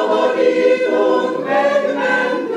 szabadítunk, megmentünk.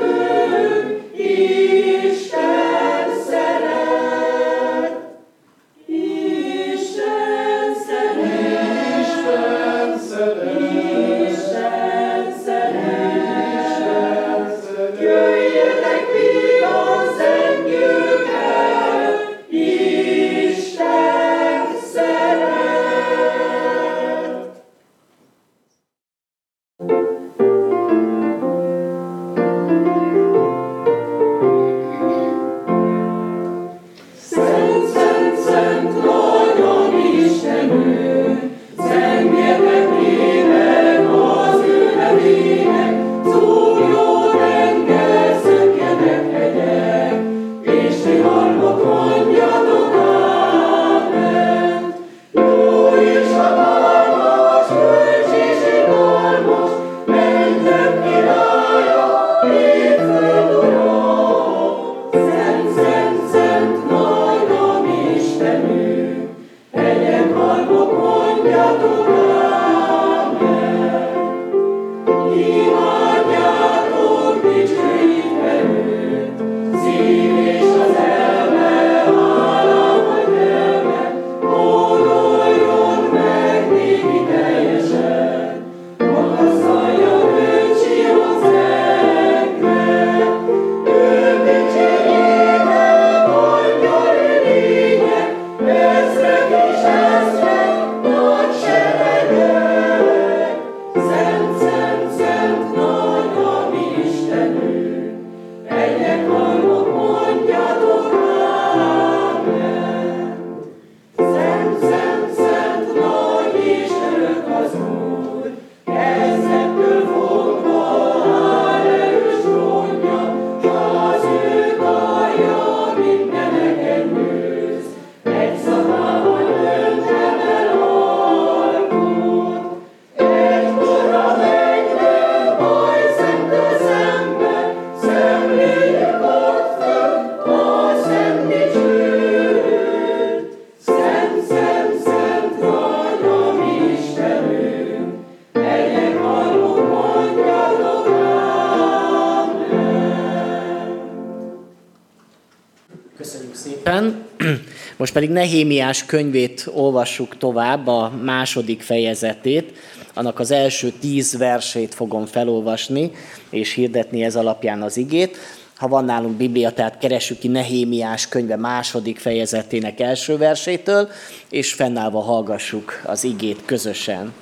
Pedig Nehémiás könyvét olvassuk tovább, a második fejezetét, annak az első tíz versét fogom felolvasni, és hirdetni ez alapján az igét. Ha van nálunk Biblia, tehát keressük ki Nehémiás könyve második fejezetének első versétől, és fennállva hallgassuk az igét közösen.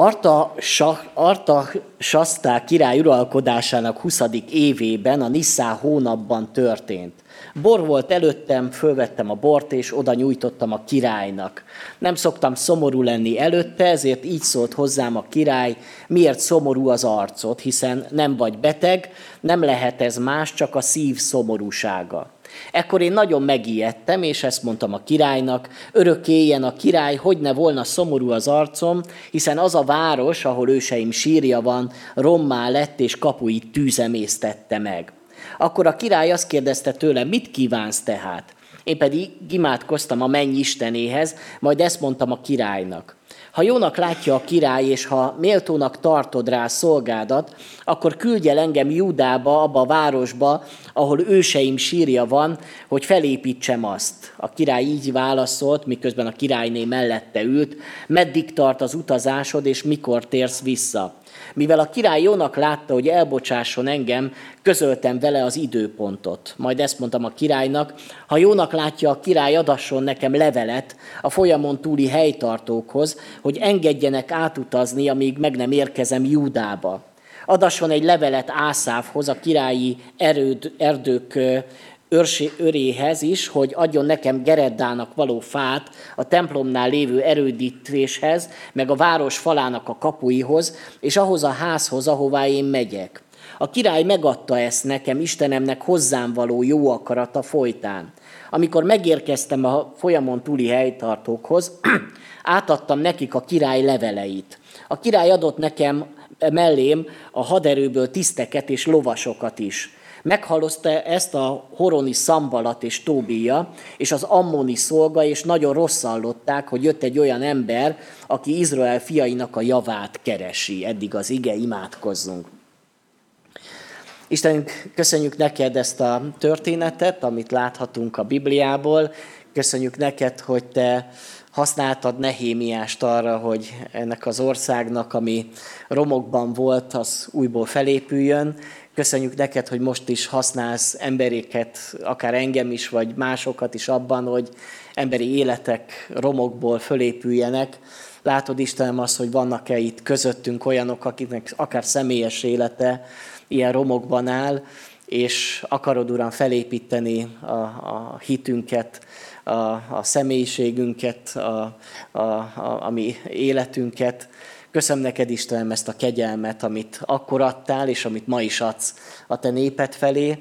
Arta, Arta Sasztá király uralkodásának 20. évében, a Nisszá hónapban történt. Bor volt előttem, fölvettem a bort, és oda nyújtottam a királynak. Nem szoktam szomorú lenni előtte, ezért így szólt hozzám a király, miért szomorú az arcot, hiszen nem vagy beteg, nem lehet ez más, csak a szív szomorúsága. Ekkor én nagyon megijedtem, és ezt mondtam a királynak, örökké éljen a király, hogy ne volna szomorú az arcom, hiszen az a város, ahol őseim sírja van, rommá lett, és kapuit tűzemésztette meg. Akkor a király azt kérdezte tőle, mit kívánsz tehát? Én pedig imádkoztam a menny istenéhez, majd ezt mondtam a királynak. Ha jónak látja a király, és ha méltónak tartod rá szolgádat, akkor küldje el engem Júdába, abba a városba, ahol őseim sírja van, hogy felépítsem azt. A király így válaszolt, miközben a királyné mellette ült, meddig tart az utazásod, és mikor térsz vissza. Mivel a király jónak látta, hogy elbocsásson engem, közöltem vele az időpontot. Majd ezt mondtam a királynak, ha jónak látja a király, adasson nekem levelet a folyamon túli helytartókhoz, hogy engedjenek átutazni, amíg meg nem érkezem Júdába. Adasson egy levelet Ászávhoz, a királyi erőd, erdők őrsé, öréhez is, hogy adjon nekem Gereddának való fát a templomnál lévő erődítéshez, meg a város falának a kapuihoz, és ahhoz a házhoz, ahová én megyek. A király megadta ezt nekem, Istenemnek hozzám való jó akarata folytán. Amikor megérkeztem a folyamon túli helytartókhoz, átadtam nekik a király leveleit. A király adott nekem mellém a haderőből tiszteket és lovasokat is. Meghallozta ezt a horoni szambalat és Tóbia, és az ammoni szolga, és nagyon rosszallották, hogy jött egy olyan ember, aki Izrael fiainak a javát keresi. Eddig az ige, imádkozzunk. Istenünk, köszönjük neked ezt a történetet, amit láthatunk a Bibliából. Köszönjük neked, hogy te használtad Nehémiást arra, hogy ennek az országnak, ami romokban volt, az újból felépüljön. Köszönjük neked, hogy most is használsz emberéket, akár engem is, vagy másokat is abban, hogy emberi életek romokból fölépüljenek. Látod Istenem azt, hogy vannak-e itt közöttünk olyanok, akiknek akár személyes élete ilyen romokban áll, és akarod, Uram, felépíteni a, a hitünket, a, a személyiségünket, a, a, a, a mi életünket, Köszönöm neked, Istenem, ezt a kegyelmet, amit akkor adtál, és amit ma is adsz a te néped felé.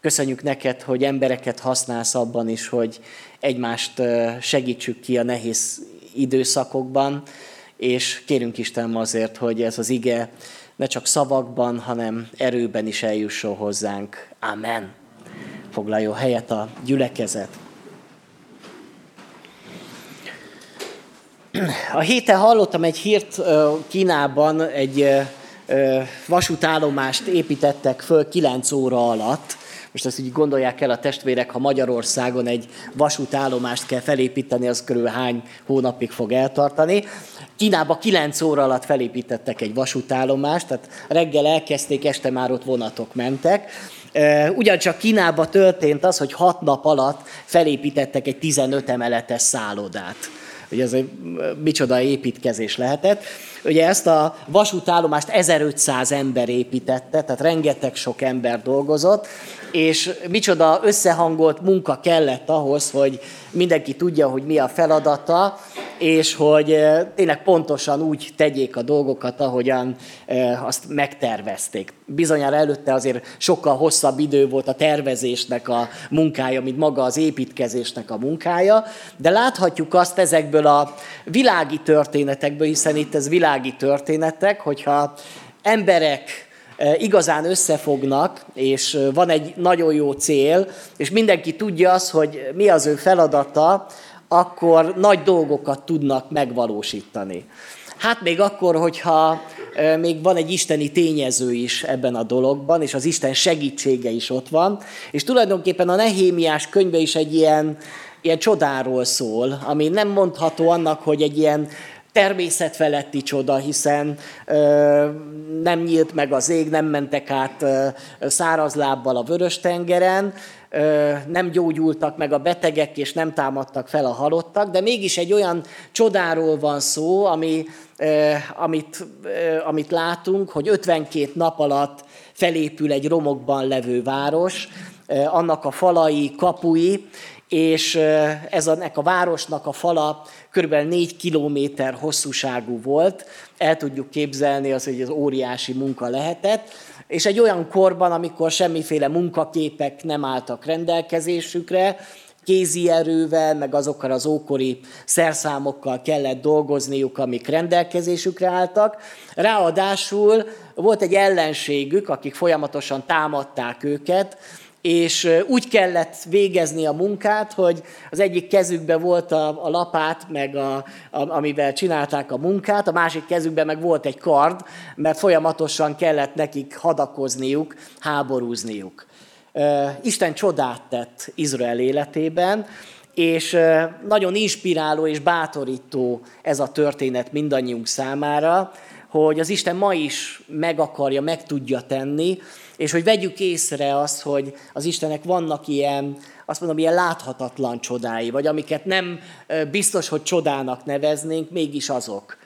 Köszönjük neked, hogy embereket használsz abban is, hogy egymást segítsük ki a nehéz időszakokban, és kérünk Istenem azért, hogy ez az ige ne csak szavakban, hanem erőben is eljusson hozzánk. Amen. Foglaljon helyet a gyülekezet. A héten hallottam egy hírt Kínában, egy vasútállomást építettek föl 9 óra alatt. Most ezt így gondolják el a testvérek, ha Magyarországon egy vasútállomást kell felépíteni, az körül hány hónapig fog eltartani. Kínába 9 óra alatt felépítettek egy vasútállomást, tehát reggel elkezdték, este már ott vonatok mentek. Ugyancsak Kínába történt az, hogy 6 nap alatt felépítettek egy 15 emeletes szállodát hogy ez egy micsoda építkezés lehetett. Ugye ezt a vasútállomást 1500 ember építette, tehát rengeteg sok ember dolgozott, és micsoda összehangolt munka kellett ahhoz, hogy mindenki tudja, hogy mi a feladata, és hogy eh, tényleg pontosan úgy tegyék a dolgokat, ahogyan eh, azt megtervezték. Bizonyára előtte azért sokkal hosszabb idő volt a tervezésnek a munkája, mint maga az építkezésnek a munkája, de láthatjuk azt ezekből a világi történetekből, hiszen itt ez világi történetek, hogyha emberek igazán összefognak, és van egy nagyon jó cél, és mindenki tudja azt, hogy mi az ő feladata, akkor nagy dolgokat tudnak megvalósítani. Hát még akkor, hogyha még van egy isteni tényező is ebben a dologban, és az Isten segítsége is ott van, és tulajdonképpen a Nehémiás könyve is egy ilyen, ilyen csodáról szól, ami nem mondható annak, hogy egy ilyen természetfeletti csoda, hiszen ö, nem nyílt meg az ég, nem mentek át ö, száraz lábbal a Vörös-tengeren, ö, nem gyógyultak meg a betegek, és nem támadtak fel a halottak, de mégis egy olyan csodáról van szó, ami, amit, amit látunk, hogy 52 nap alatt felépül egy romokban levő város, annak a falai, kapui, és ez a, a városnak a fala kb. 4 kilométer hosszúságú volt. El tudjuk képzelni, az, hogy ez óriási munka lehetett. És egy olyan korban, amikor semmiféle munkaképek nem álltak rendelkezésükre, kézi erővel, meg azokkal az ókori szerszámokkal kellett dolgozniuk, amik rendelkezésükre álltak. Ráadásul volt egy ellenségük, akik folyamatosan támadták őket, és úgy kellett végezni a munkát, hogy az egyik kezükben volt a, a lapát, meg a, a, amivel csinálták a munkát, a másik kezükben meg volt egy kard, mert folyamatosan kellett nekik hadakozniuk, háborúzniuk. Isten csodát tett Izrael életében, és nagyon inspiráló és bátorító ez a történet mindannyiunk számára, hogy az Isten ma is meg akarja, meg tudja tenni, és hogy vegyük észre azt, hogy az Istennek vannak ilyen, azt mondom, ilyen láthatatlan csodái, vagy amiket nem biztos, hogy csodának neveznénk, mégis azok.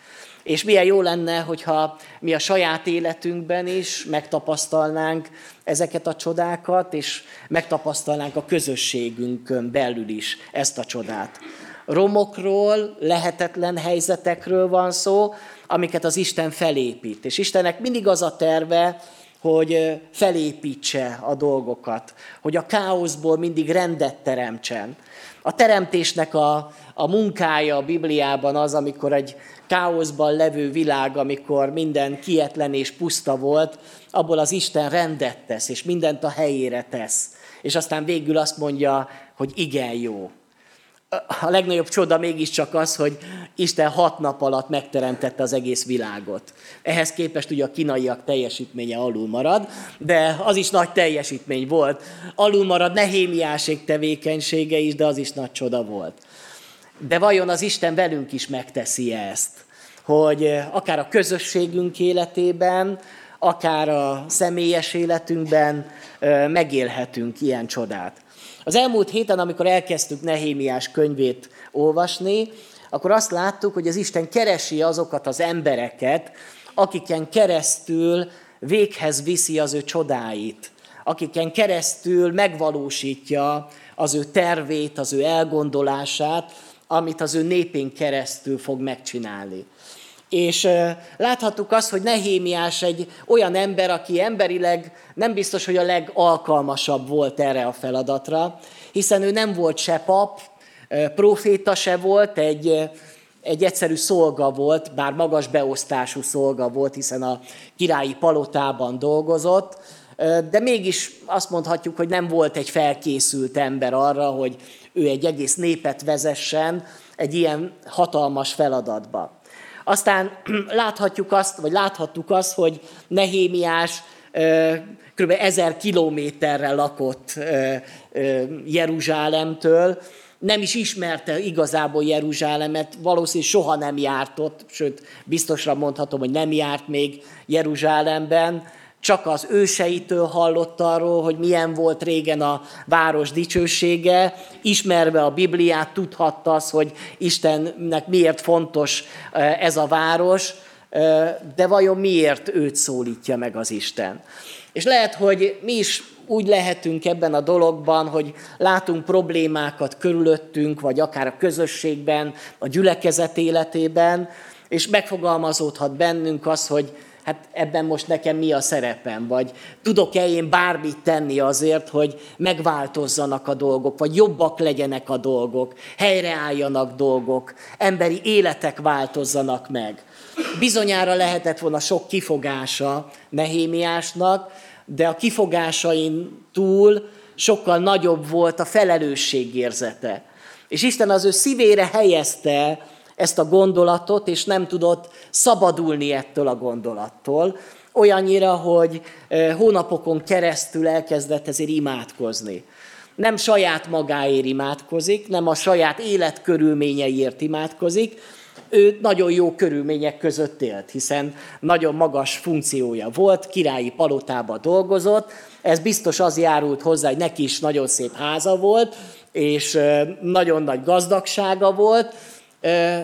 És milyen jó lenne, hogyha mi a saját életünkben is megtapasztalnánk ezeket a csodákat, és megtapasztalnánk a közösségünkön belül is ezt a csodát. Romokról, lehetetlen helyzetekről van szó, amiket az Isten felépít. És Istennek mindig az a terve, hogy felépítse a dolgokat, hogy a káoszból mindig rendet teremtsen. A teremtésnek a, a munkája a Bibliában az, amikor egy káoszban levő világ, amikor minden kietlen és puszta volt, abból az Isten rendet tesz, és mindent a helyére tesz. És aztán végül azt mondja, hogy igen jó a legnagyobb csoda mégiscsak az, hogy Isten hat nap alatt megteremtette az egész világot. Ehhez képest ugye a kínaiak teljesítménye alul marad, de az is nagy teljesítmény volt. Alul marad Nehémiáség tevékenysége is, de az is nagy csoda volt. De vajon az Isten velünk is megteszi ezt? Hogy akár a közösségünk életében, akár a személyes életünkben megélhetünk ilyen csodát. Az elmúlt héten, amikor elkezdtük Nehémiás könyvét olvasni, akkor azt láttuk, hogy az Isten keresi azokat az embereket, akiken keresztül véghez viszi az ő csodáit, akiken keresztül megvalósítja az ő tervét, az ő elgondolását, amit az ő népén keresztül fog megcsinálni. És láthattuk azt, hogy Nehémiás egy olyan ember, aki emberileg nem biztos, hogy a legalkalmasabb volt erre a feladatra, hiszen ő nem volt se pap, proféta se volt, egy, egy egyszerű szolga volt, bár magas beosztású szolga volt, hiszen a királyi palotában dolgozott, de mégis azt mondhatjuk, hogy nem volt egy felkészült ember arra, hogy ő egy egész népet vezessen egy ilyen hatalmas feladatba. Aztán láthatjuk azt, vagy láthattuk azt, hogy Nehémiás kb. ezer kilométerre lakott Jeruzsálemtől, nem is ismerte igazából Jeruzsálemet, valószínűleg soha nem járt ott, sőt, biztosra mondhatom, hogy nem járt még Jeruzsálemben, csak az őseitől hallott arról, hogy milyen volt régen a város dicsősége, ismerve a Bibliát tudhatta az, hogy Istennek miért fontos eh, ez a város, eh, de vajon miért őt szólítja meg az Isten. És lehet, hogy mi is úgy lehetünk ebben a dologban, hogy látunk problémákat körülöttünk, vagy akár a közösségben, a gyülekezet életében, és megfogalmazódhat bennünk az, hogy hát ebben most nekem mi a szerepem, vagy tudok-e én bármit tenni azért, hogy megváltozzanak a dolgok, vagy jobbak legyenek a dolgok, helyreálljanak dolgok, emberi életek változzanak meg. Bizonyára lehetett volna sok kifogása Nehémiásnak, de a kifogásain túl sokkal nagyobb volt a felelősségérzete. És Isten az ő szívére helyezte ezt a gondolatot, és nem tudott szabadulni ettől a gondolattól, olyannyira, hogy hónapokon keresztül elkezdett ezért imádkozni. Nem saját magáért imádkozik, nem a saját életkörülményeiért imádkozik, ő nagyon jó körülmények között élt, hiszen nagyon magas funkciója volt, királyi palotában dolgozott, ez biztos az járult hozzá, hogy neki is nagyon szép háza volt, és nagyon nagy gazdagsága volt,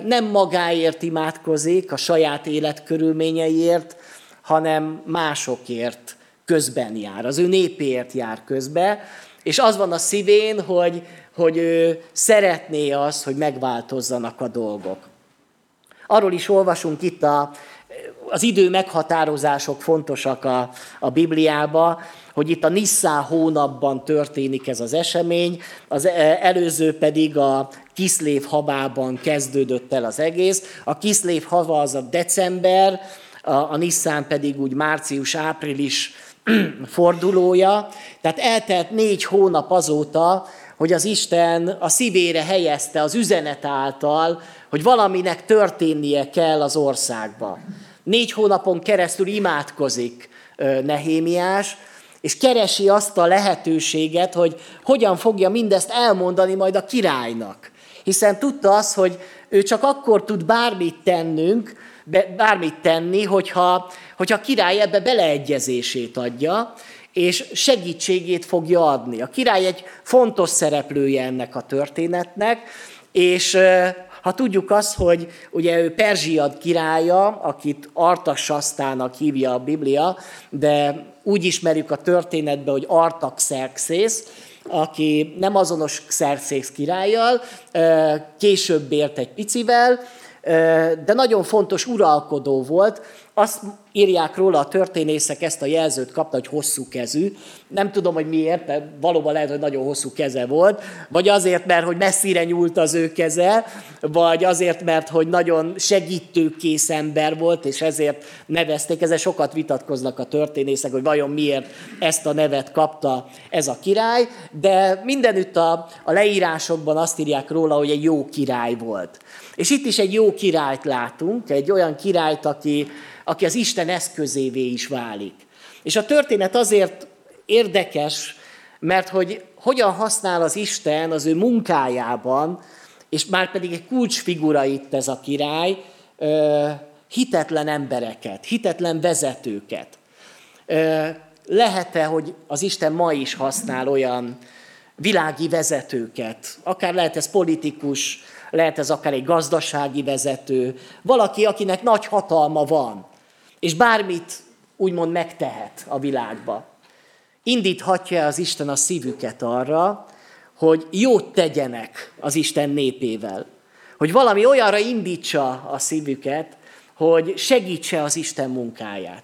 nem magáért imádkozik, a saját életkörülményeiért, hanem másokért közben jár, az ő népéért jár közbe, és az van a szívén, hogy, hogy ő szeretné azt, hogy megváltozzanak a dolgok. Arról is olvasunk itt a, az idő meghatározások fontosak a, a Bibliába, hogy itt a Nisszá hónapban történik ez az esemény, az előző pedig a Kiszlév havában kezdődött el az egész. A Kiszlév hava az a december, a, a Nisszán pedig úgy március-április fordulója, tehát eltelt négy hónap azóta, hogy az Isten a szívére helyezte az üzenet által, hogy valaminek történnie kell az országba. Négy hónapon keresztül imádkozik Nehémiás, és keresi azt a lehetőséget, hogy hogyan fogja mindezt elmondani majd a királynak. Hiszen tudta azt, hogy ő csak akkor tud bármit tennünk, bármit tenni, hogyha, hogyha a király ebbe beleegyezését adja, és segítségét fogja adni. A király egy fontos szereplője ennek a történetnek, és ha tudjuk azt, hogy ugye ő Perzsiad királya, akit Artasasztának hívja a Biblia, de úgy ismerjük a történetben, hogy Artaxerxész, aki nem azonos Xerxész királlyal, később ért egy picivel, de nagyon fontos uralkodó volt. Azt írják róla a történészek, ezt a jelzőt kapta, hogy hosszú kezű. Nem tudom, hogy miért, mert valóban lehet, hogy nagyon hosszú keze volt, vagy azért, mert hogy messzire nyúlt az ő keze, vagy azért, mert hogy nagyon segítőkész ember volt, és ezért nevezték. Ezzel sokat vitatkoznak a történészek, hogy vajon miért ezt a nevet kapta ez a király, de mindenütt a, a leírásokban azt írják róla, hogy egy jó király volt. És itt is egy jó királyt látunk, egy olyan királyt, aki, aki az Isten eszközévé is válik. És a történet azért érdekes, mert hogy hogyan használ az Isten az ő munkájában, és már pedig egy kulcsfigura itt ez a király, hitetlen embereket, hitetlen vezetőket. Lehet-e, hogy az Isten ma is használ olyan világi vezetőket, akár lehet ez politikus, lehet ez akár egy gazdasági vezető, valaki, akinek nagy hatalma van, és bármit úgymond megtehet a világba. Indíthatja az Isten a szívüket arra, hogy jót tegyenek az Isten népével. Hogy valami olyanra indítsa a szívüket, hogy segítse az Isten munkáját.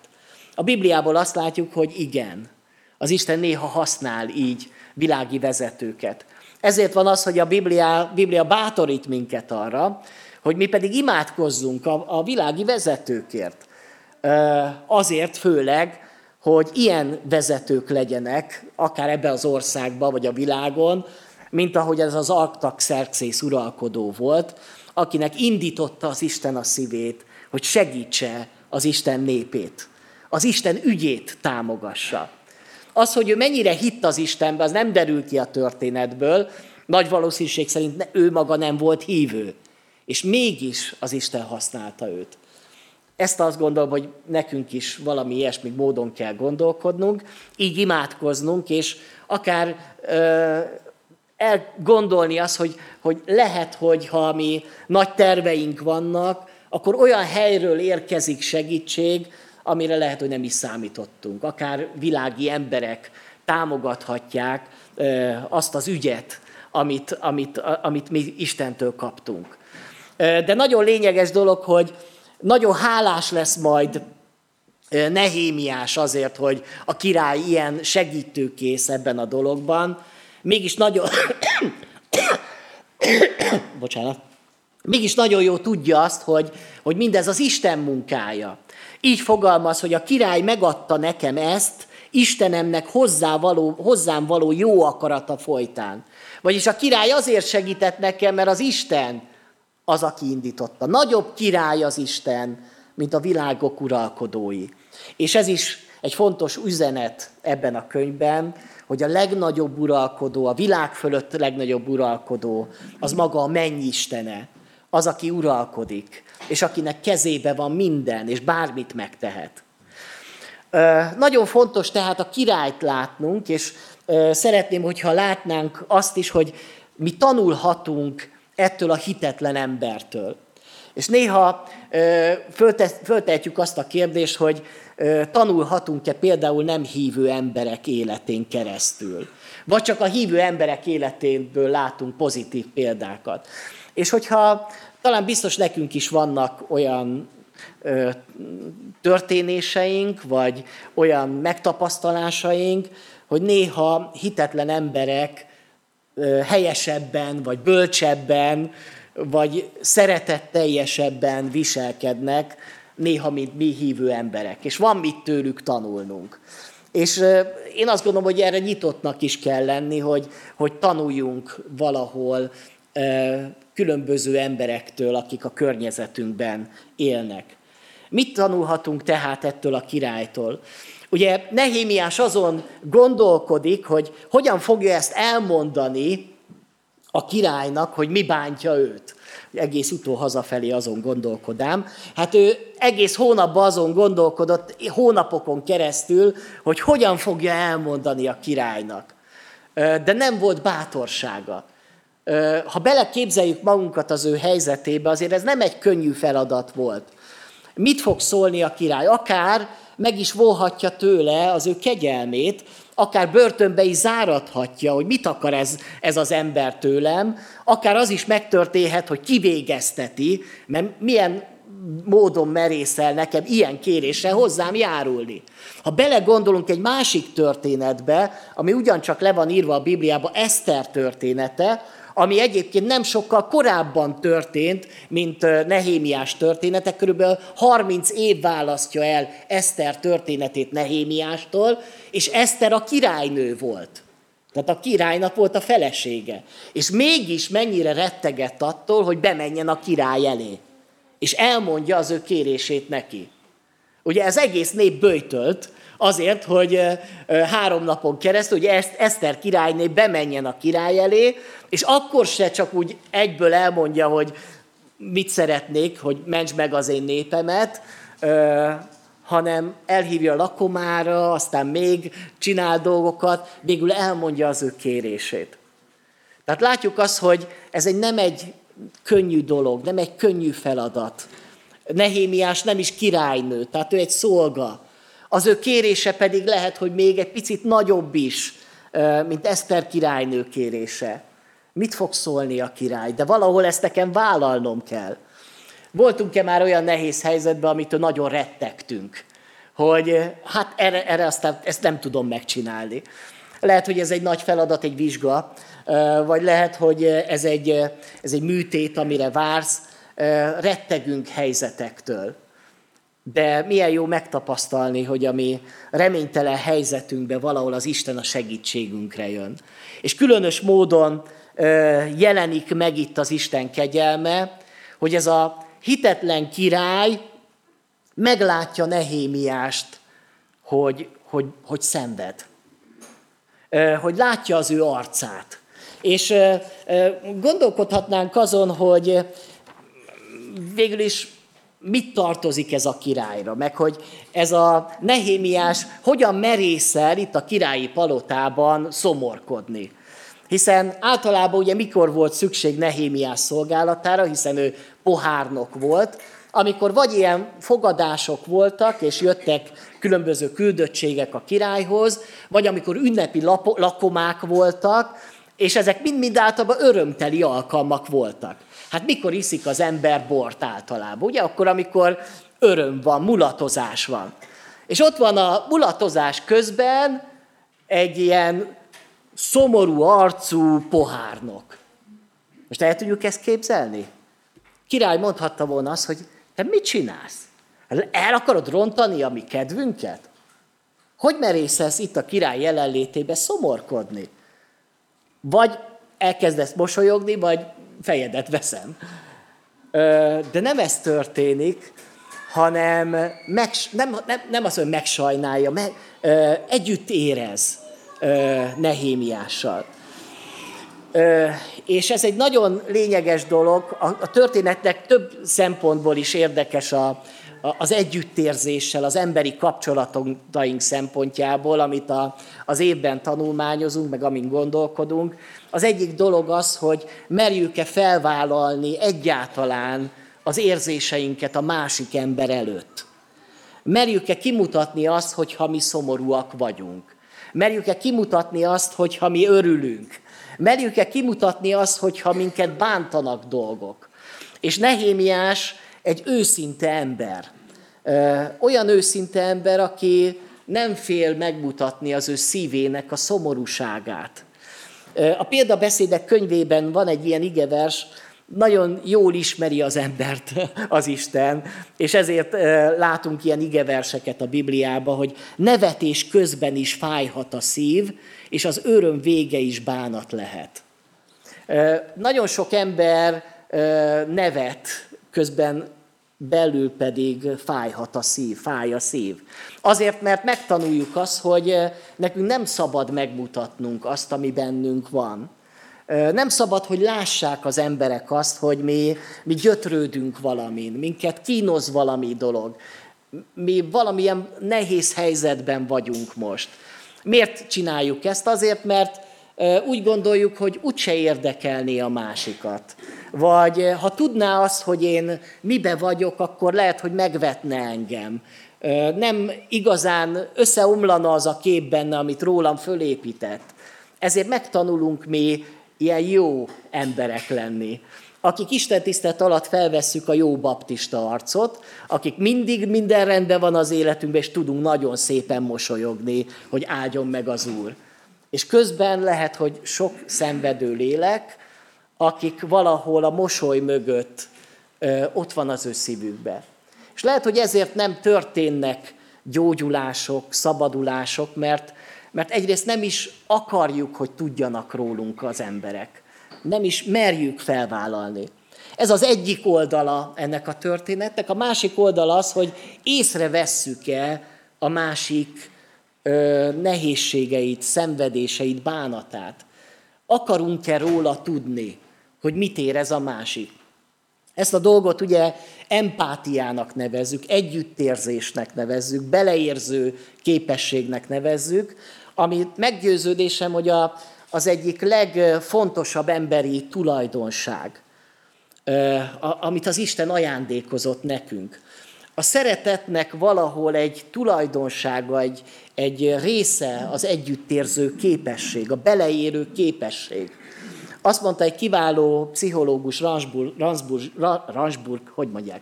A Bibliából azt látjuk, hogy igen, az Isten néha használ így világi vezetőket. Ezért van az, hogy a Biblia, Biblia bátorít minket arra, hogy mi pedig imádkozzunk a, a világi vezetőkért. Azért főleg, hogy ilyen vezetők legyenek, akár ebbe az országban, vagy a világon, mint ahogy ez az Artaxerxész uralkodó volt, akinek indította az Isten a szívét, hogy segítse az Isten népét, az Isten ügyét támogassa. Az, hogy ő mennyire hitt az Istenbe, az nem derül ki a történetből. Nagy valószínűség szerint ő maga nem volt hívő. És mégis az Isten használta őt. Ezt azt gondolom, hogy nekünk is valami ilyesmi módon kell gondolkodnunk, így imádkoznunk, és akár ö, elgondolni azt, hogy, hogy lehet, hogy ha mi nagy terveink vannak, akkor olyan helyről érkezik segítség, amire lehet, hogy nem is számítottunk. Akár világi emberek támogathatják azt az ügyet, amit, amit, amit mi Istentől kaptunk. De nagyon lényeges dolog, hogy nagyon hálás lesz majd Nehémiás azért, hogy a király ilyen segítőkész ebben a dologban. Mégis nagyon... Bocsánat. Mégis nagyon jó tudja azt, hogy, hogy mindez az Isten munkája. Így fogalmaz, hogy a király megadta nekem ezt, Istenemnek hozzá való, hozzám való jó akarata folytán. Vagyis a király azért segített nekem, mert az Isten az, aki indította. Nagyobb király az Isten, mint a világok uralkodói. És ez is egy fontos üzenet ebben a könyvben, hogy a legnagyobb uralkodó, a világ fölött legnagyobb uralkodó, az maga a mennyistene, az, aki uralkodik és akinek kezébe van minden, és bármit megtehet. Nagyon fontos tehát a királyt látnunk, és szeretném, hogyha látnánk azt is, hogy mi tanulhatunk ettől a hitetlen embertől. És néha föltetjük azt a kérdést, hogy tanulhatunk-e például nem hívő emberek életén keresztül. Vagy csak a hívő emberek életéből látunk pozitív példákat. És hogyha talán biztos nekünk is vannak olyan ö, történéseink, vagy olyan megtapasztalásaink, hogy néha hitetlen emberek ö, helyesebben, vagy bölcsebben, vagy szeretetteljesebben viselkednek, néha, mint mi hívő emberek. És van mit tőlük tanulnunk. És én azt gondolom, hogy erre nyitottnak is kell lenni, hogy, hogy tanuljunk valahol különböző emberektől, akik a környezetünkben élnek. Mit tanulhatunk tehát ettől a királytól? Ugye Nehémiás azon gondolkodik, hogy hogyan fogja ezt elmondani a királynak, hogy mi bántja őt. Egész utó hazafelé azon gondolkodám. Hát ő egész hónapban azon gondolkodott, hónapokon keresztül, hogy hogyan fogja elmondani a királynak. De nem volt bátorsága. Ha beleképzeljük magunkat az ő helyzetébe, azért ez nem egy könnyű feladat volt. Mit fog szólni a király? Akár meg is volhatja tőle az ő kegyelmét, akár börtönbe is zárathatja, hogy mit akar ez, ez az ember tőlem, akár az is megtörténhet, hogy kivégezteti, mert milyen módon merészel nekem ilyen kérésre hozzám járulni. Ha belegondolunk egy másik történetbe, ami ugyancsak le van írva a Bibliában, Eszter története, ami egyébként nem sokkal korábban történt, mint Nehémiás története, körülbelül 30 év választja el Eszter történetét Nehémiástól, és Eszter a királynő volt. Tehát a királynak volt a felesége. És mégis mennyire rettegett attól, hogy bemenjen a király elé. És elmondja az ő kérését neki. Ugye ez egész nép böjtölt, azért, hogy három napon keresztül, hogy Eszter királyné bemenjen a király elé, és akkor se csak úgy egyből elmondja, hogy mit szeretnék, hogy ments meg az én népemet, hanem elhívja a lakomára, aztán még csinál dolgokat, végül elmondja az ő kérését. Tehát látjuk azt, hogy ez egy nem egy könnyű dolog, nem egy könnyű feladat. Nehémiás nem is királynő, tehát ő egy szolga. Az ő kérése pedig lehet, hogy még egy picit nagyobb is, mint Eszter királynő kérése. Mit fog szólni a király? De valahol ezt nekem vállalnom kell. Voltunk-e már olyan nehéz helyzetben, amitől nagyon rettegtünk, hogy hát erre, erre aztán ezt nem tudom megcsinálni. Lehet, hogy ez egy nagy feladat, egy vizsga, vagy lehet, hogy ez egy, ez egy műtét, amire vársz, rettegünk helyzetektől. De milyen jó megtapasztalni, hogy a mi reménytelen helyzetünkben valahol az Isten a segítségünkre jön. És különös módon jelenik meg itt az Isten kegyelme, hogy ez a hitetlen király meglátja Nehémiást, hogy, hogy, hogy szenved. Hogy látja az ő arcát. És gondolkodhatnánk azon, hogy végül is mit tartozik ez a királyra, meg hogy ez a Nehémiás hogyan merészel itt a királyi palotában szomorkodni. Hiszen általában ugye mikor volt szükség Nehémiás szolgálatára, hiszen ő pohárnok volt, amikor vagy ilyen fogadások voltak, és jöttek különböző küldöttségek a királyhoz, vagy amikor ünnepi lakomák voltak, és ezek mind-mind általában örömteli alkalmak voltak. Hát mikor iszik az ember bort általában? Ugye akkor, amikor öröm van, mulatozás van. És ott van a mulatozás közben egy ilyen szomorú arcú pohárnok. Most el tudjuk ezt képzelni? Király mondhatta volna azt, hogy te mit csinálsz? El akarod rontani a mi kedvünket? Hogy merészelsz itt a király jelenlétébe szomorkodni? Vagy elkezdesz mosolyogni, vagy fejedet veszem. De nem ez történik, hanem meg, nem, nem, nem az, hogy megsajnálja, meg, együtt érez Nehémiással. És ez egy nagyon lényeges dolog, a történetnek több szempontból is érdekes a, az együttérzéssel, az emberi kapcsolataink szempontjából, amit a, az évben tanulmányozunk, meg amin gondolkodunk. Az egyik dolog az, hogy merjük-e felvállalni egyáltalán az érzéseinket a másik ember előtt. Merjük-e kimutatni azt, hogyha mi szomorúak vagyunk. Merjük-e kimutatni azt, hogyha mi örülünk. Merjük-e kimutatni azt, hogyha minket bántanak dolgok. És Nehémiás egy őszinte ember. Olyan őszinte ember, aki nem fél megmutatni az ő szívének a szomorúságát. A példabeszédek könyvében van egy ilyen igevers, nagyon jól ismeri az embert az Isten, és ezért látunk ilyen igeverseket a Bibliában, hogy nevetés közben is fájhat a szív, és az öröm vége is bánat lehet. Nagyon sok ember nevet, közben belül pedig fájhat a szív, fáj a szív. Azért, mert megtanuljuk azt, hogy nekünk nem szabad megmutatnunk azt, ami bennünk van. Nem szabad, hogy lássák az emberek azt, hogy mi, mi gyötrődünk valamin, minket kínoz valami dolog. Mi valamilyen nehéz helyzetben vagyunk most. Miért csináljuk ezt? Azért, mert úgy gondoljuk, hogy úgyse érdekelné a másikat. Vagy ha tudná azt, hogy én mibe vagyok, akkor lehet, hogy megvetne engem. Nem igazán összeomlana az a kép benne, amit rólam fölépített. Ezért megtanulunk mi ilyen jó emberek lenni, akik Isten tisztelet alatt felvesszük a jó baptista arcot, akik mindig minden rendben van az életünkben, és tudunk nagyon szépen mosolyogni, hogy áldjon meg az Úr. És közben lehet, hogy sok szenvedő lélek, akik valahol a mosoly mögött ott van az ő szívükbe. És lehet, hogy ezért nem történnek gyógyulások, szabadulások, mert mert egyrészt nem is akarjuk, hogy tudjanak rólunk az emberek. Nem is merjük felvállalni. Ez az egyik oldala ennek a történetnek. A másik oldala az, hogy észrevesszük-e a másik ö, nehézségeit, szenvedéseit, bánatát. Akarunk-e róla tudni, hogy mit érez a másik? Ezt a dolgot ugye empátiának nevezzük, együttérzésnek nevezzük, beleérző képességnek nevezzük, ami meggyőződésem, hogy a, az egyik legfontosabb emberi tulajdonság, amit az Isten ajándékozott nekünk. A szeretetnek valahol egy tulajdonsága, egy, egy része az együttérző képesség, a beleérő képesség. Azt mondta egy kiváló pszichológus, Ransburg, Ransburg, Ransburg hogy mondják?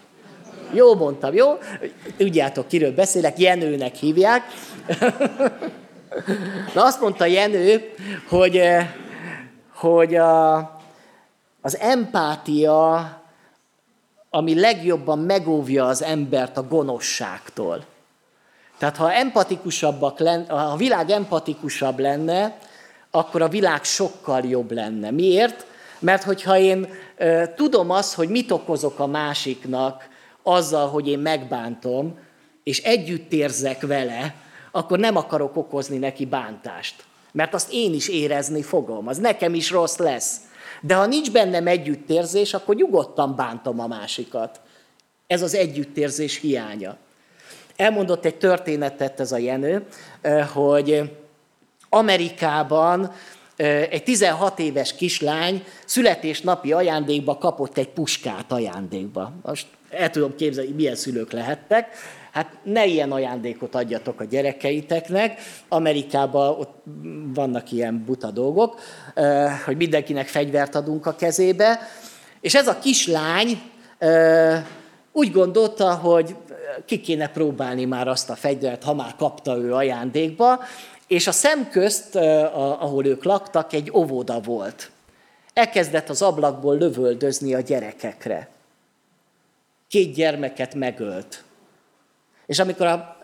Jó mondtam, jó? Tudjátok, kiről beszélek, Jenőnek hívják. Na azt mondta Jenő, hogy, eh, hogy a, az empátia, ami legjobban megóvja az embert a gonoszságtól. Tehát ha empatikusabbak lenne, ha a világ empatikusabb lenne, akkor a világ sokkal jobb lenne. Miért? Mert hogyha én tudom azt, hogy mit okozok a másiknak azzal, hogy én megbántom, és együtt érzek vele, akkor nem akarok okozni neki bántást. Mert azt én is érezni fogom, az nekem is rossz lesz. De ha nincs bennem együttérzés, akkor nyugodtan bántom a másikat. Ez az együttérzés hiánya. Elmondott egy történetet ez a Jenő, hogy Amerikában egy 16 éves kislány születésnapi ajándékba kapott egy puskát ajándékba. Most el tudom képzelni, milyen szülők lehettek. Hát ne ilyen ajándékot adjatok a gyerekeiteknek. Amerikában ott vannak ilyen buta dolgok, hogy mindenkinek fegyvert adunk a kezébe. És ez a kislány úgy gondolta, hogy ki kéne próbálni már azt a fegyvert, ha már kapta ő ajándékba, és a szemközt, ahol ők laktak, egy óvoda volt. Elkezdett az ablakból lövöldözni a gyerekekre. Két gyermeket megölt. És amikor a,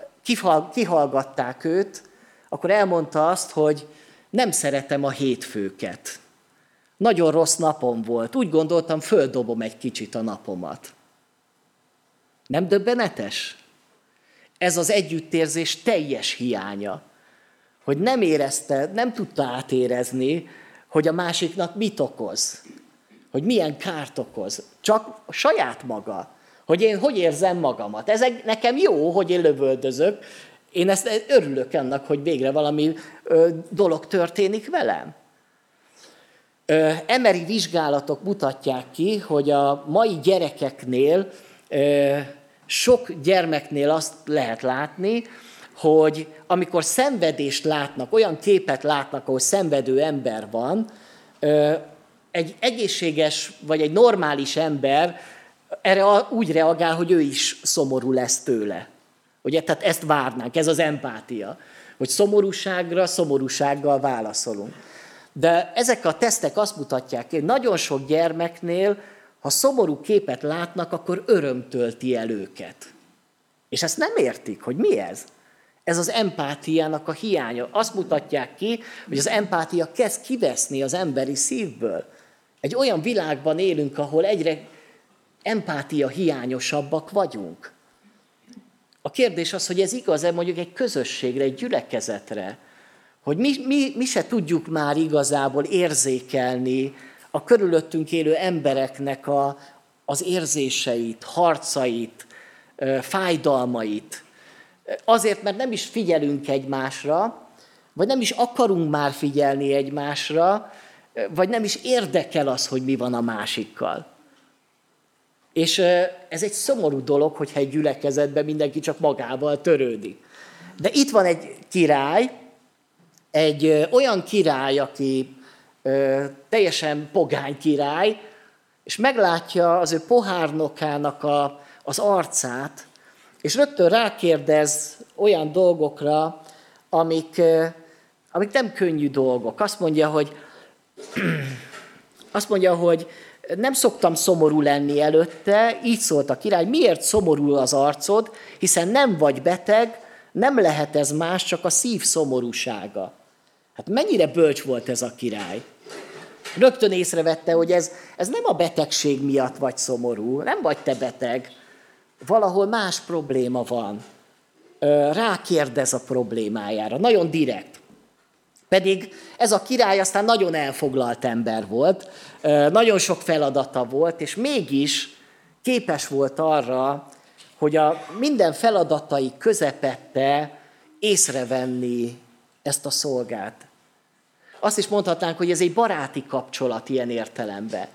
kihallgatták őt, akkor elmondta azt, hogy nem szeretem a hétfőket. Nagyon rossz napom volt. Úgy gondoltam, földobom egy kicsit a napomat. Nem döbbenetes? Ez az együttérzés teljes hiánya. Hogy nem érezte, nem tudta átérezni, hogy a másiknak mit okoz. Hogy milyen kárt okoz. Csak saját maga. Hogy én hogy érzem magamat. Ez nekem jó, hogy én lövöldözök. Én ezt örülök annak, hogy végre valami ö, dolog történik velem. Ö, emeri vizsgálatok mutatják ki, hogy a mai gyerekeknél, sok gyermeknél azt lehet látni, hogy amikor szenvedést látnak, olyan képet látnak, ahol szenvedő ember van, egy egészséges vagy egy normális ember erre úgy reagál, hogy ő is szomorú lesz tőle. Ugye, tehát ezt várnánk, ez az empátia, hogy szomorúságra szomorúsággal válaszolunk. De ezek a tesztek azt mutatják, hogy nagyon sok gyermeknél ha szomorú képet látnak, akkor öröm tölti el őket. És ezt nem értik, hogy mi ez. Ez az empátiának a hiánya. Azt mutatják ki, hogy az empátia kezd kiveszni az emberi szívből. Egy olyan világban élünk, ahol egyre empátia hiányosabbak vagyunk. A kérdés az, hogy ez igaz-e mondjuk egy közösségre, egy gyülekezetre, hogy mi, mi, mi se tudjuk már igazából érzékelni a körülöttünk élő embereknek a, az érzéseit, harcait, fájdalmait. Azért, mert nem is figyelünk egymásra, vagy nem is akarunk már figyelni egymásra, vagy nem is érdekel az, hogy mi van a másikkal. És ez egy szomorú dolog, hogyha egy gyülekezetben mindenki csak magával törődik. De itt van egy király, egy olyan király, aki teljesen pogány király, és meglátja az ő pohárnokának a, az arcát, és rögtön rákérdez olyan dolgokra, amik, amik nem könnyű dolgok. Azt mondja, hogy azt mondja, hogy nem szoktam szomorú lenni előtte, így szólt a király, miért szomorú az arcod, hiszen nem vagy beteg, nem lehet ez más, csak a szív szomorúsága. Hát mennyire bölcs volt ez a király. Rögtön észrevette, hogy ez, ez nem a betegség miatt vagy szomorú, nem vagy te beteg, valahol más probléma van. Rákérdez a problémájára, nagyon direkt. Pedig ez a király aztán nagyon elfoglalt ember volt, nagyon sok feladata volt, és mégis képes volt arra, hogy a minden feladatai közepette észrevenni ezt a szolgát. Azt is mondhatnánk, hogy ez egy baráti kapcsolat ilyen értelemben.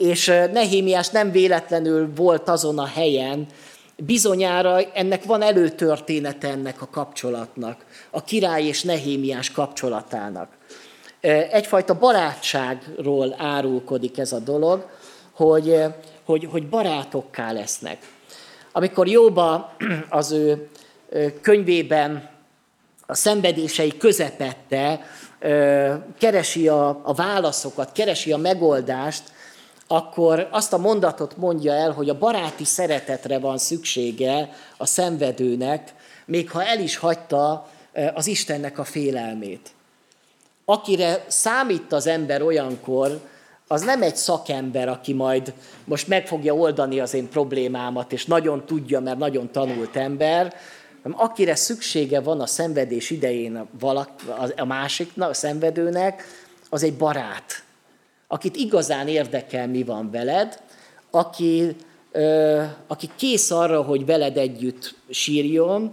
És Nehémiás nem véletlenül volt azon a helyen, bizonyára ennek van előtörténete ennek a kapcsolatnak, a király és Nehémiás kapcsolatának. Egyfajta barátságról árulkodik ez a dolog, hogy, hogy, hogy barátokká lesznek. Amikor Jóba az ő könyvében a szenvedései közepette keresi a, a válaszokat, keresi a megoldást, akkor azt a mondatot mondja el, hogy a baráti szeretetre van szüksége a szenvedőnek, még ha el is hagyta az Istennek a félelmét. Akire számít az ember olyankor, az nem egy szakember, aki majd most meg fogja oldani az én problémámat, és nagyon tudja, mert nagyon tanult ember, hanem akire szüksége van a szenvedés idején a, a másiknak, a szenvedőnek, az egy barát, akit igazán érdekel, mi van veled, aki, ö, aki kész arra, hogy veled együtt sírjon,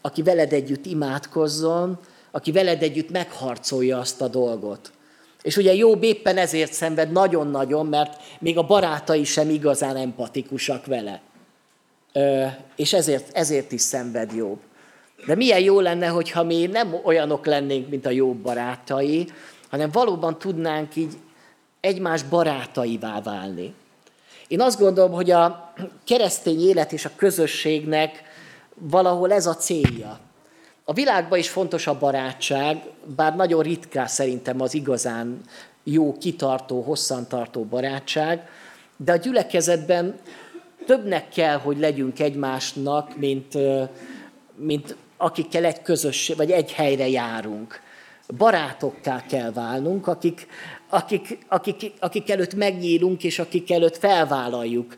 aki veled együtt imádkozzon, aki veled együtt megharcolja azt a dolgot. És ugye Jobb éppen ezért szenved nagyon-nagyon, mert még a barátai sem igazán empatikusak vele és ezért, ezért is szenved jobb. De milyen jó lenne, hogyha mi nem olyanok lennénk, mint a jobb barátai, hanem valóban tudnánk így egymás barátaivá válni. Én azt gondolom, hogy a keresztény élet és a közösségnek valahol ez a célja. A világban is fontos a barátság, bár nagyon ritkán szerintem az igazán jó, kitartó, hosszantartó barátság, de a gyülekezetben többnek kell, hogy legyünk egymásnak, mint, mint akikkel egy közös, vagy egy helyre járunk. Barátokká kell válnunk, akik, akik, akik, akik előtt megnyílunk, és akik előtt felvállaljuk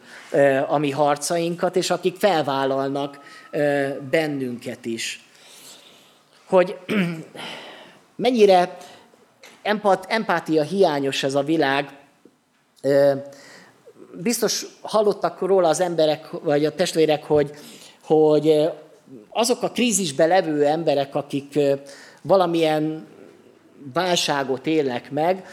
a mi harcainkat, és akik felvállalnak bennünket is. Hogy mennyire empat, empátia hiányos ez a világ, biztos hallottak róla az emberek, vagy a testvérek, hogy, hogy azok a krízisbe levő emberek, akik valamilyen válságot élnek meg,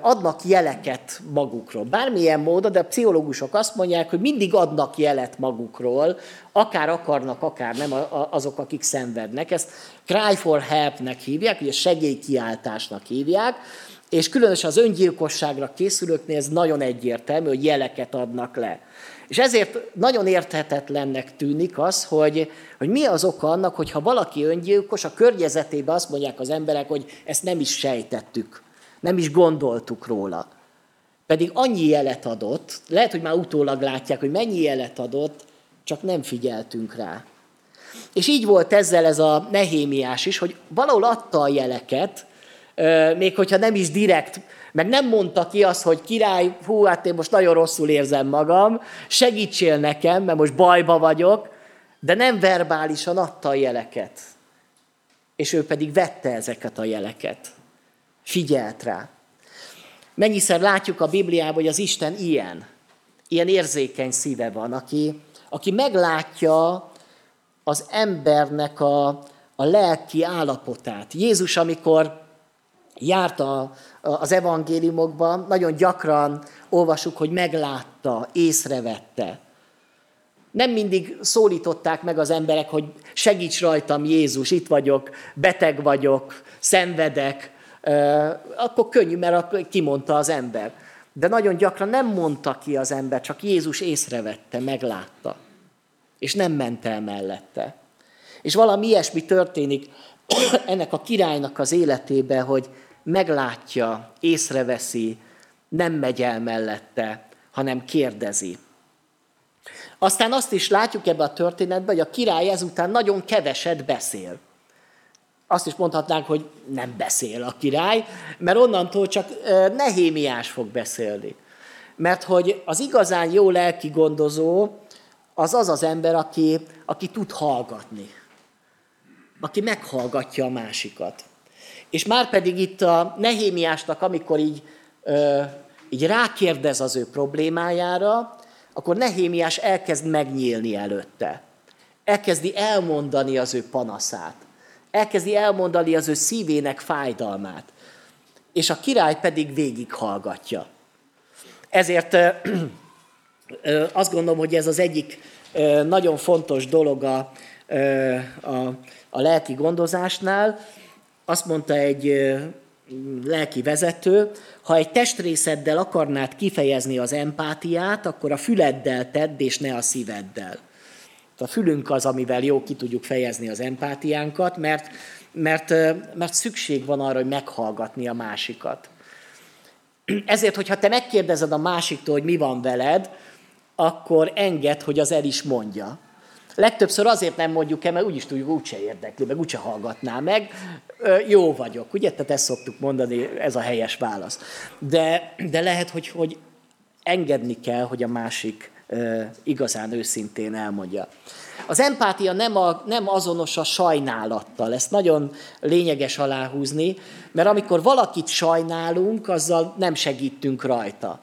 adnak jeleket magukról. Bármilyen módon, de a pszichológusok azt mondják, hogy mindig adnak jelet magukról, akár akarnak, akár nem azok, akik szenvednek. Ezt cry for helpnek hívják, ugye segélykiáltásnak hívják, és különösen az öngyilkosságra készülőknél ez nagyon egyértelmű, hogy jeleket adnak le. És ezért nagyon érthetetlennek tűnik az, hogy, hogy mi az oka annak, hogy ha valaki öngyilkos, a környezetében azt mondják az emberek, hogy ezt nem is sejtettük, nem is gondoltuk róla. pedig annyi jelet adott, lehet, hogy már utólag látják, hogy mennyi jelet adott, csak nem figyeltünk rá. És így volt ezzel ez a Nehémiás is, hogy valahol adta a jeleket, még hogyha nem is direkt, meg nem mondta ki azt, hogy király, hú, hát én most nagyon rosszul érzem magam, segítsél nekem, mert most bajba vagyok, de nem verbálisan adta a jeleket. És ő pedig vette ezeket a jeleket. Figyelt rá. Mennyiszer látjuk a Bibliában, hogy az Isten ilyen, ilyen érzékeny szíve van, aki, aki meglátja az embernek a, a lelki állapotát. Jézus, amikor járt a, az evangéliumokban, nagyon gyakran olvasuk, hogy meglátta, észrevette. Nem mindig szólították meg az emberek, hogy segíts rajtam Jézus, itt vagyok, beteg vagyok, szenvedek, akkor könnyű, mert akkor kimondta az ember. De nagyon gyakran nem mondta ki az ember, csak Jézus észrevette, meglátta. És nem ment el mellette. És valami ilyesmi történik ennek a királynak az életébe, hogy meglátja, észreveszi, nem megy el mellette, hanem kérdezi. Aztán azt is látjuk ebbe a történetben, hogy a király ezután nagyon keveset beszél. Azt is mondhatnánk, hogy nem beszél a király, mert onnantól csak nehémiás fog beszélni. Mert hogy az igazán jó lelki gondozó az az az ember, aki, aki tud hallgatni. Aki meghallgatja a másikat. És már pedig itt a Nehémiásnak, amikor így, ö, így rákérdez az ő problémájára, akkor Nehémiás elkezd megnyílni előtte. Elkezdi elmondani az ő panaszát. Elkezdi elmondani az ő szívének fájdalmát. És a király pedig végighallgatja. Ezért azt gondolom, hogy ez az egyik nagyon fontos dolog a, a, a lelki gondozásnál, azt mondta egy lelki vezető, ha egy testrészeddel akarnád kifejezni az empátiát, akkor a füleddel tedd, és ne a szíveddel. A fülünk az, amivel jó ki tudjuk fejezni az empátiánkat, mert, mert, mert szükség van arra, hogy meghallgatni a másikat. Ezért, hogyha te megkérdezed a másiktól, hogy mi van veled, akkor enged, hogy az el is mondja. Legtöbbször azért nem mondjuk el, mert úgyis tudjuk, úgyse érdekli, meg úgyse hallgatná meg. Jó vagyok, ugye? Tehát ezt szoktuk mondani, ez a helyes válasz. De, de lehet, hogy, hogy engedni kell, hogy a másik igazán őszintén elmondja. Az empátia nem, a, nem azonos a sajnálattal, ezt nagyon lényeges aláhúzni, mert amikor valakit sajnálunk, azzal nem segítünk rajta.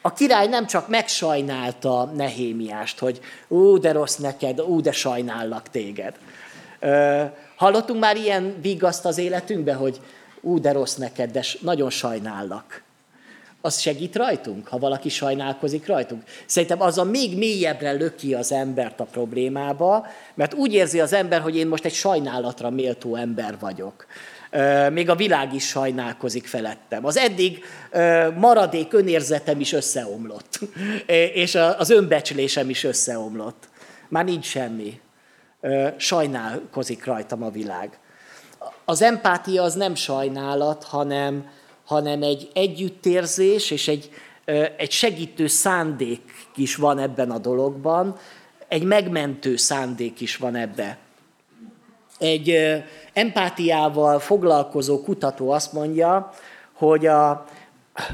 A király nem csak megsajnálta Nehémiást, hogy ú, de rossz neked, ú, de sajnállak téged. Hallottunk már ilyen vigaszt az életünkbe, hogy ú, de rossz neked, de nagyon sajnállak. Az segít rajtunk, ha valaki sajnálkozik rajtunk. Szerintem az a még mélyebbre löki az embert a problémába, mert úgy érzi az ember, hogy én most egy sajnálatra méltó ember vagyok még a világ is sajnálkozik felettem. Az eddig maradék önérzetem is összeomlott, és az önbecslésem is összeomlott. Már nincs semmi. Sajnálkozik rajtam a világ. Az empátia az nem sajnálat, hanem, hanem egy együttérzés és egy, egy segítő szándék is van ebben a dologban, egy megmentő szándék is van ebbe. Egy empátiával foglalkozó kutató azt mondja, hogy a,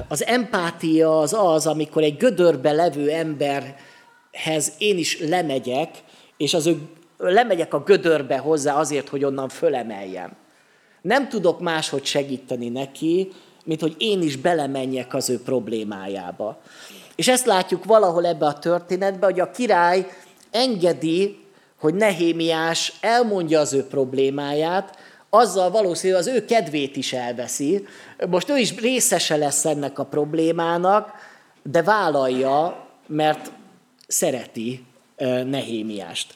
az empátia az az, amikor egy gödörbe levő emberhez én is lemegyek, és az ő, lemegyek a gödörbe hozzá azért, hogy onnan fölemeljem. Nem tudok máshogy segíteni neki, mint hogy én is belemenjek az ő problémájába. És ezt látjuk valahol ebbe a történetbe, hogy a király engedi hogy Nehémiás elmondja az ő problémáját, azzal valószínűleg az ő kedvét is elveszi. Most ő is részese lesz ennek a problémának, de vállalja, mert szereti Nehémiást.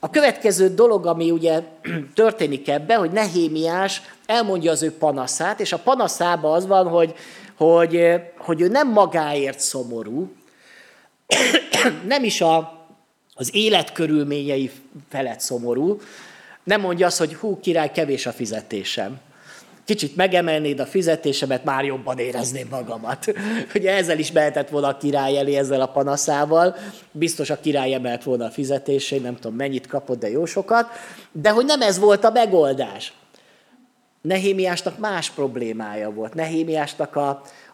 A következő dolog, ami ugye történik ebbe, hogy Nehémiás elmondja az ő panaszát, és a panaszában az van, hogy, hogy, hogy ő nem magáért szomorú, nem is a, az életkörülményei felett szomorú, nem mondja azt, hogy hú, király, kevés a fizetésem. kicsit megemelnéd a fizetésemet, már jobban érezném magamat. Ugye ezzel is mehetett volna a király elé ezzel a panaszával. Biztos a király emelt volna a fizetését, nem tudom mennyit kapott, de jó sokat. De hogy nem ez volt a megoldás. Nehémiásnak más problémája volt. Nehémiásnak a,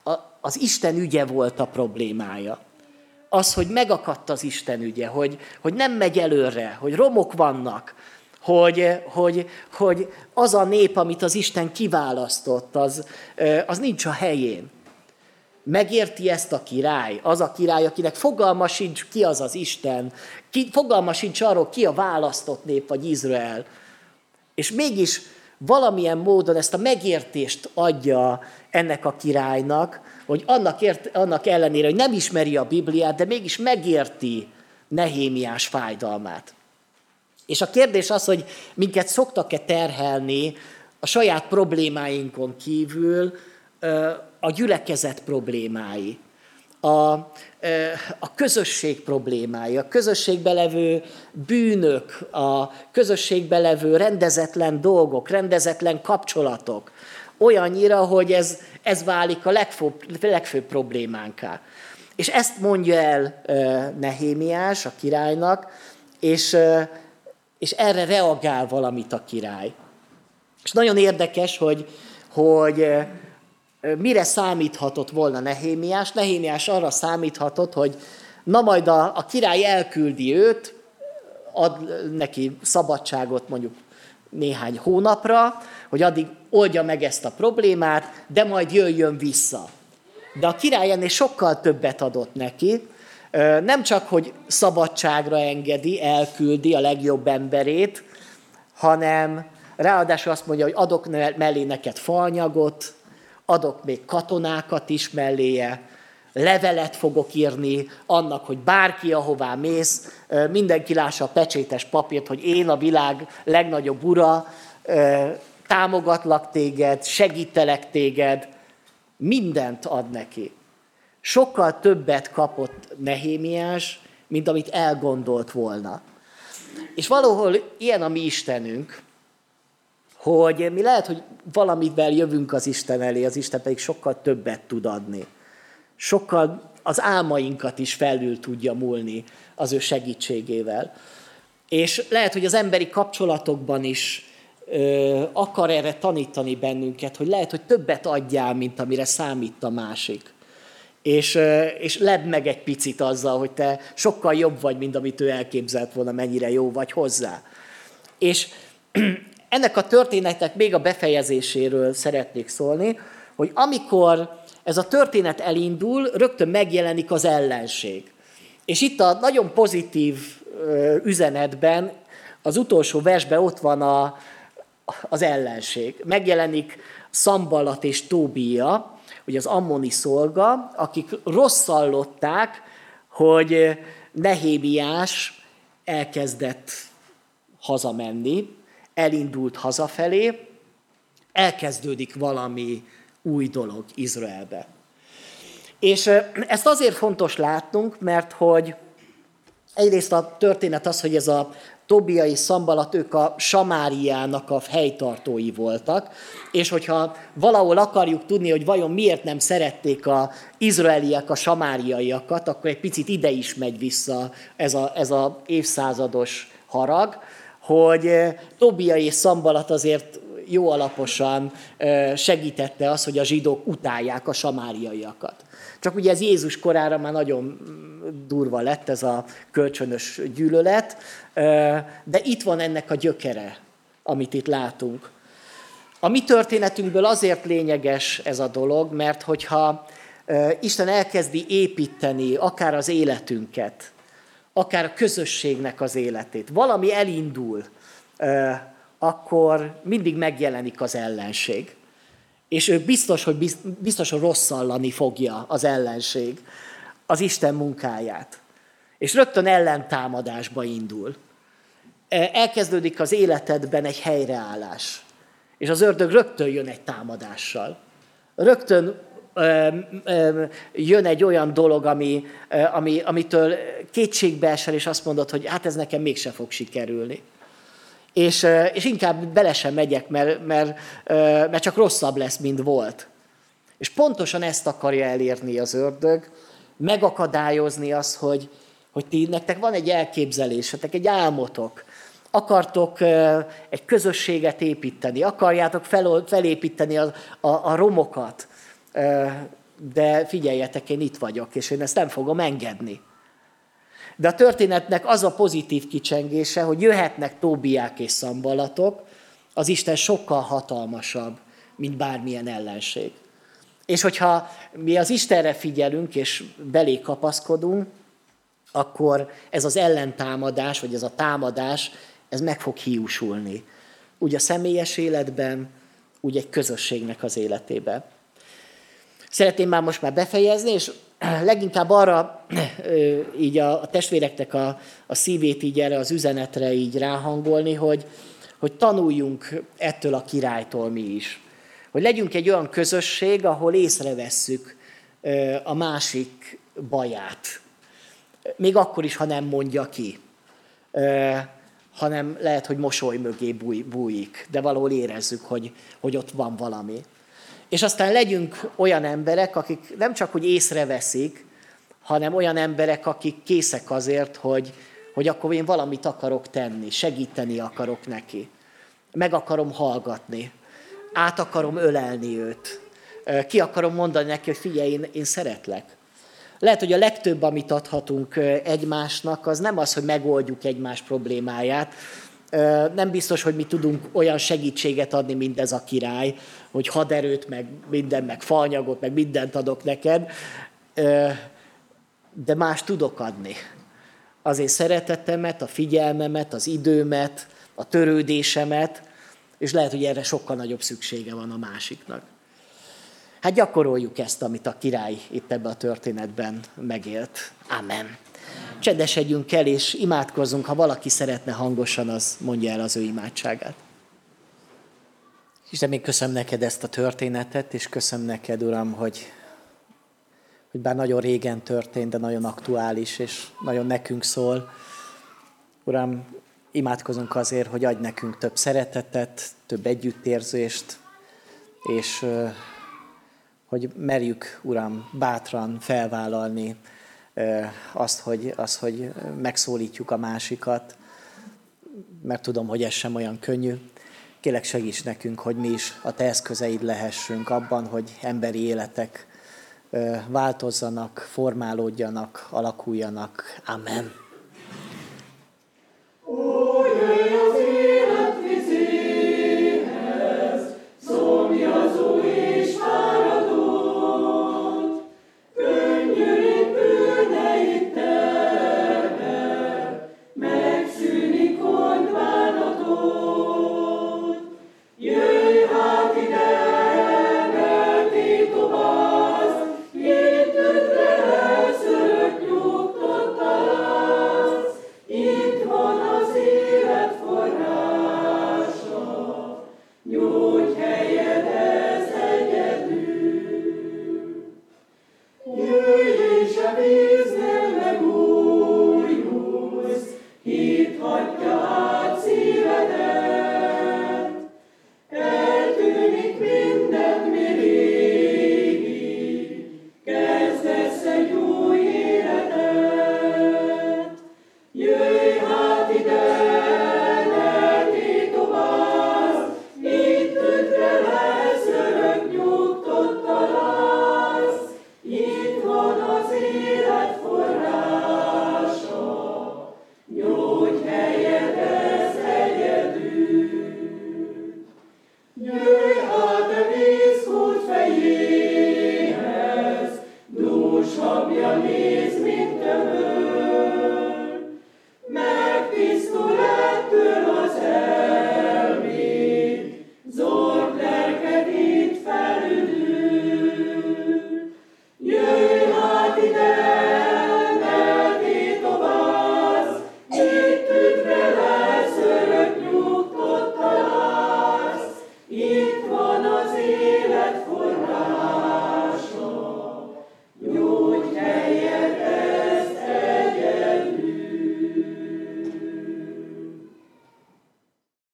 a, az Isten ügye volt a problémája. Az, hogy megakadt az Isten ügye, hogy, hogy nem megy előre, hogy romok vannak, hogy, hogy, hogy az a nép, amit az Isten kiválasztott, az, az nincs a helyén. Megérti ezt a király? Az a király, akinek fogalma sincs, ki az az Isten, ki, fogalma sincs arról, ki a választott nép, vagy Izrael. És mégis valamilyen módon ezt a megértést adja ennek a királynak, hogy annak, ért, annak ellenére, hogy nem ismeri a Bibliát, de mégis megérti Nehémiás fájdalmát. És a kérdés az, hogy minket szoktak-e terhelni a saját problémáinkon kívül a gyülekezet problémái, a, a közösség problémái, a közösségbe levő bűnök, a közösségbe levő rendezetlen dolgok, rendezetlen kapcsolatok, olyannyira, hogy ez, ez válik a legfőbb, legfőbb problémánká. És ezt mondja el Nehémiás a királynak, és és erre reagál valamit a király. És nagyon érdekes, hogy, hogy mire számíthatott volna Nehémiás. Nehémiás arra számíthatott, hogy na majd a, a király elküldi őt, ad neki szabadságot mondjuk néhány hónapra, hogy addig oldja meg ezt a problémát, de majd jöjjön vissza. De a király ennél sokkal többet adott neki, nem csak, hogy szabadságra engedi, elküldi a legjobb emberét, hanem ráadásul azt mondja, hogy adok mellé neked falnyagot, adok még katonákat is melléje, levelet fogok írni annak, hogy bárki, ahová mész, mindenki lássa a pecsétes papírt, hogy én a világ legnagyobb ura, támogatlak téged, segítelek téged, mindent ad neki sokkal többet kapott Nehémiás, mint amit elgondolt volna. És valahol ilyen a mi Istenünk, hogy mi lehet, hogy valamivel jövünk az Isten elé, az Isten pedig sokkal többet tud adni. Sokkal az álmainkat is felül tudja múlni az ő segítségével. És lehet, hogy az emberi kapcsolatokban is ö, akar erre tanítani bennünket, hogy lehet, hogy többet adjál, mint amire számít a másik és, és ledd meg egy picit azzal, hogy te sokkal jobb vagy, mint amit ő elképzelt volna, mennyire jó vagy hozzá. És ennek a történetnek még a befejezéséről szeretnék szólni, hogy amikor ez a történet elindul, rögtön megjelenik az ellenség. És itt a nagyon pozitív üzenetben, az utolsó versben ott van a, az ellenség. Megjelenik Szambalat és Tóbia, hogy az ammoni szolga, akik rosszallották, hogy Nehémiás elkezdett hazamenni, elindult hazafelé, elkezdődik valami új dolog Izraelbe. És ezt azért fontos látnunk, mert hogy egyrészt a történet az, hogy ez a Tobia és Szambalat, ők a Samáriának a helytartói voltak, és hogyha valahol akarjuk tudni, hogy vajon miért nem szerették a izraeliek a samáriaiakat, akkor egy picit ide is megy vissza ez a, ez a évszázados harag, hogy eh, Tobia és Szambalat azért jó alaposan eh, segítette az, hogy a zsidók utálják a samáriaiakat. Csak ugye ez Jézus korára már nagyon durva lett ez a kölcsönös gyűlölet, de itt van ennek a gyökere, amit itt látunk. A mi történetünkből azért lényeges ez a dolog, mert hogyha Isten elkezdi építeni akár az életünket, akár a közösségnek az életét, valami elindul, akkor mindig megjelenik az ellenség. És ő biztos, hogy biztos, hogy rosszallani fogja az ellenség az Isten munkáját. És rögtön ellentámadásba indul. Elkezdődik az életedben egy helyreállás. És az ördög rögtön jön egy támadással. Rögtön jön egy olyan dolog, ami, ami, amitől kétségbe esel, és azt mondod, hogy hát ez nekem mégse fog sikerülni. És, és inkább bele sem megyek, mert, mert, mert csak rosszabb lesz, mint volt. És pontosan ezt akarja elérni az ördög, megakadályozni azt, hogy, hogy ti, nektek van egy elképzelésetek, egy álmotok, akartok egy közösséget építeni, akarjátok fel, felépíteni a, a, a romokat, de figyeljetek, én itt vagyok, és én ezt nem fogom engedni. De a történetnek az a pozitív kicsengése, hogy jöhetnek Tóbiák és szambalatok, az Isten sokkal hatalmasabb, mint bármilyen ellenség. És hogyha mi az Istenre figyelünk, és belé kapaszkodunk, akkor ez az ellentámadás, vagy ez a támadás, ez meg fog hiúsulni. Úgy a személyes életben, úgy egy közösségnek az életében. Szeretném már most már befejezni, és leginkább arra így a, a testvéreknek a, a szívét így erre az üzenetre így ráhangolni, hogy, hogy tanuljunk ettől a királytól mi is. Hogy legyünk egy olyan közösség, ahol észrevesszük a másik baját. Még akkor is, ha nem mondja ki. Hanem lehet, hogy mosoly mögé bújik, de valahol érezzük, hogy, hogy ott van valami. És aztán legyünk olyan emberek, akik nem csak hogy észreveszik, hanem olyan emberek, akik készek azért, hogy, hogy akkor én valamit akarok tenni, segíteni akarok neki. Meg akarom hallgatni, át akarom ölelni őt. Ki akarom mondani neki, hogy figyelj, én, én szeretlek. Lehet, hogy a legtöbb, amit adhatunk egymásnak, az nem az, hogy megoldjuk egymás problémáját, nem biztos, hogy mi tudunk olyan segítséget adni, mint ez a király, hogy haderőt, meg minden, meg faanyagot, meg mindent adok neked, de más tudok adni. Azért szeretetemet, a figyelmemet, az időmet, a törődésemet, és lehet, hogy erre sokkal nagyobb szüksége van a másiknak. Hát gyakoroljuk ezt, amit a király itt ebben a történetben megélt. Amen csendesedjünk el, és imádkozzunk, ha valaki szeretne hangosan, az mondja el az ő imádságát. Isten, még köszönöm neked ezt a történetet, és köszönöm neked, Uram, hogy, hogy bár nagyon régen történt, de nagyon aktuális, és nagyon nekünk szól. Uram, imádkozunk azért, hogy adj nekünk több szeretetet, több együttérzést, és hogy merjük, Uram, bátran felvállalni azt, hogy, azt, hogy megszólítjuk a másikat, mert tudom, hogy ez sem olyan könnyű. Kélek segíts nekünk, hogy mi is a te eszközeid lehessünk abban, hogy emberi életek változzanak, formálódjanak, alakuljanak. Amen. Oh!